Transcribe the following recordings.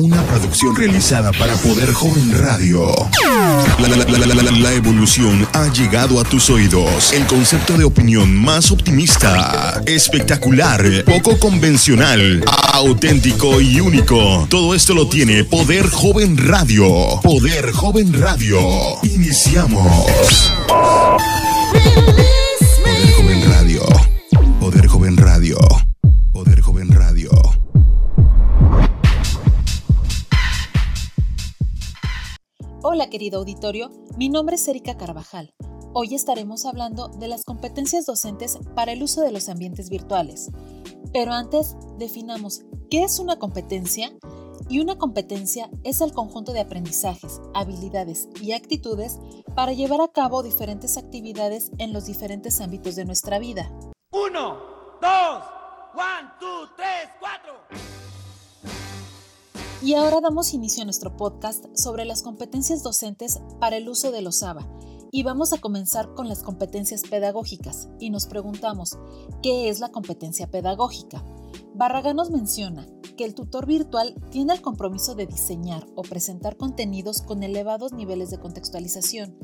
Una producción realizada para Poder Joven Radio. La, evolución ha llegado a tus oídos. El concepto de opinión más optimista, espectacular, poco convencional, auténtico y único. Todo esto lo tiene Poder Joven Radio. Poder Joven Radio. Iniciamos. Hola querido auditorio, mi nombre es Erika Carvajal. Hoy estaremos hablando de las competencias docentes para el uso de los ambientes virtuales. Pero antes, definamos qué es una competencia y una competencia es el conjunto de aprendizajes, habilidades y actitudes para llevar a cabo diferentes actividades en los diferentes ámbitos de nuestra vida. Uno, dos, one, two, tres, cuatro. Y ahora damos inicio a nuestro podcast sobre las competencias docentes para el uso de los ABA. Y vamos a comenzar con las competencias pedagógicas y nos preguntamos, ¿qué es la competencia pedagógica? Barragán nos menciona que el tutor virtual tiene el compromiso de diseñar o presentar contenidos con elevados niveles de contextualización,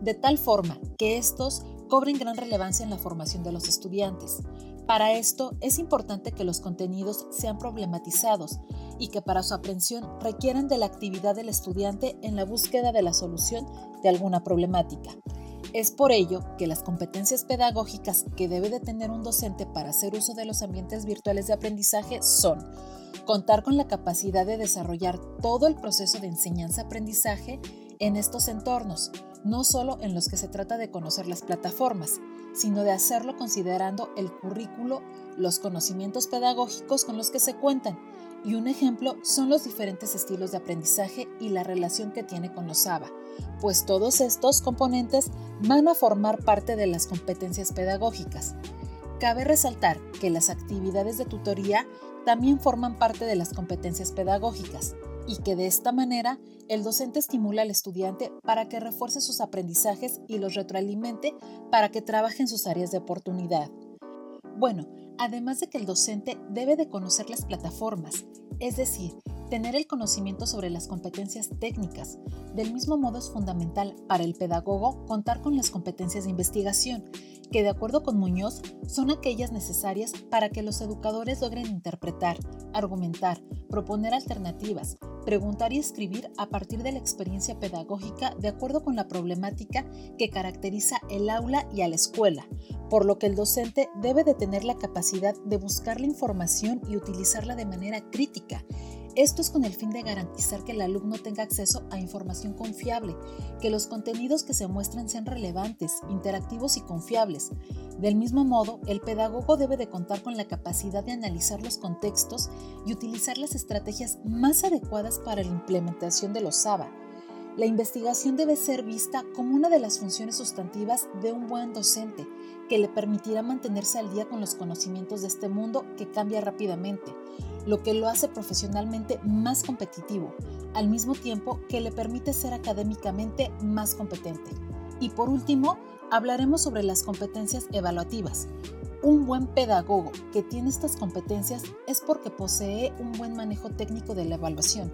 de tal forma que estos cobren gran relevancia en la formación de los estudiantes. Para esto es importante que los contenidos sean problematizados y que para su aprehensión requieran de la actividad del estudiante en la búsqueda de la solución de alguna problemática. Es por ello que las competencias pedagógicas que debe de tener un docente para hacer uso de los ambientes virtuales de aprendizaje son contar con la capacidad de desarrollar todo el proceso de enseñanza-aprendizaje en estos entornos, no solo en los que se trata de conocer las plataformas, sino de hacerlo considerando el currículo, los conocimientos pedagógicos con los que se cuentan, y un ejemplo son los diferentes estilos de aprendizaje y la relación que tiene con los ABA, pues todos estos componentes van a formar parte de las competencias pedagógicas. Cabe resaltar que las actividades de tutoría también forman parte de las competencias pedagógicas y que de esta manera el docente estimula al estudiante para que refuerce sus aprendizajes y los retroalimente para que trabaje en sus áreas de oportunidad. Bueno, además de que el docente debe de conocer las plataformas, es decir, tener el conocimiento sobre las competencias técnicas. Del mismo modo es fundamental para el pedagogo contar con las competencias de investigación, que de acuerdo con Muñoz son aquellas necesarias para que los educadores logren interpretar, argumentar, proponer alternativas, preguntar y escribir a partir de la experiencia pedagógica de acuerdo con la problemática que caracteriza el aula y a la escuela, por lo que el docente debe de tener la capacidad de buscar la información y utilizarla de manera crítica. Esto es con el fin de garantizar que el alumno tenga acceso a información confiable, que los contenidos que se muestran sean relevantes, interactivos y confiables. Del mismo modo, el pedagogo debe de contar con la capacidad de analizar los contextos y utilizar las estrategias más adecuadas para la implementación de los SABA. La investigación debe ser vista como una de las funciones sustantivas de un buen docente, que le permitirá mantenerse al día con los conocimientos de este mundo que cambia rápidamente, lo que lo hace profesionalmente más competitivo, al mismo tiempo que le permite ser académicamente más competente. Y por último, hablaremos sobre las competencias evaluativas. Un buen pedagogo que tiene estas competencias es porque posee un buen manejo técnico de la evaluación,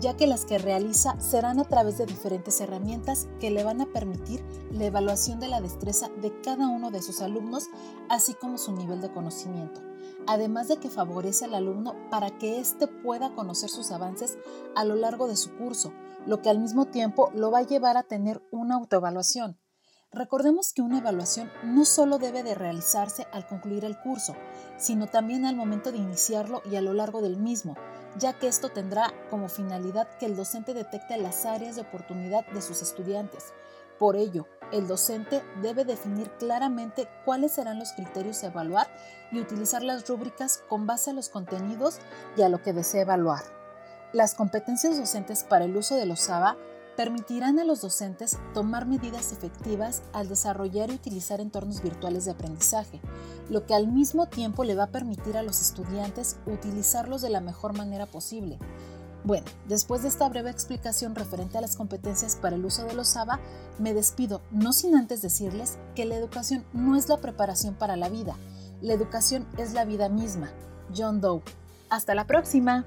ya que las que realiza serán a través de diferentes herramientas que le van a permitir la evaluación de la destreza de cada uno de sus alumnos, así como su nivel de conocimiento, además de que favorece al alumno para que éste pueda conocer sus avances a lo largo de su curso, lo que al mismo tiempo lo va a llevar a tener una autoevaluación. Recordemos que una evaluación no solo debe de realizarse al concluir el curso, sino también al momento de iniciarlo y a lo largo del mismo, ya que esto tendrá como finalidad que el docente detecte las áreas de oportunidad de sus estudiantes. Por ello, el docente debe definir claramente cuáles serán los criterios a evaluar y utilizar las rúbricas con base a los contenidos y a lo que desea evaluar. Las competencias docentes para el uso de los ABA permitirán a los docentes tomar medidas efectivas al desarrollar y utilizar entornos virtuales de aprendizaje, lo que al mismo tiempo le va a permitir a los estudiantes utilizarlos de la mejor manera posible. Bueno, después de esta breve explicación referente a las competencias para el uso de los ABA, me despido, no sin antes decirles que la educación no es la preparación para la vida, la educación es la vida misma. John Doe. Hasta la próxima.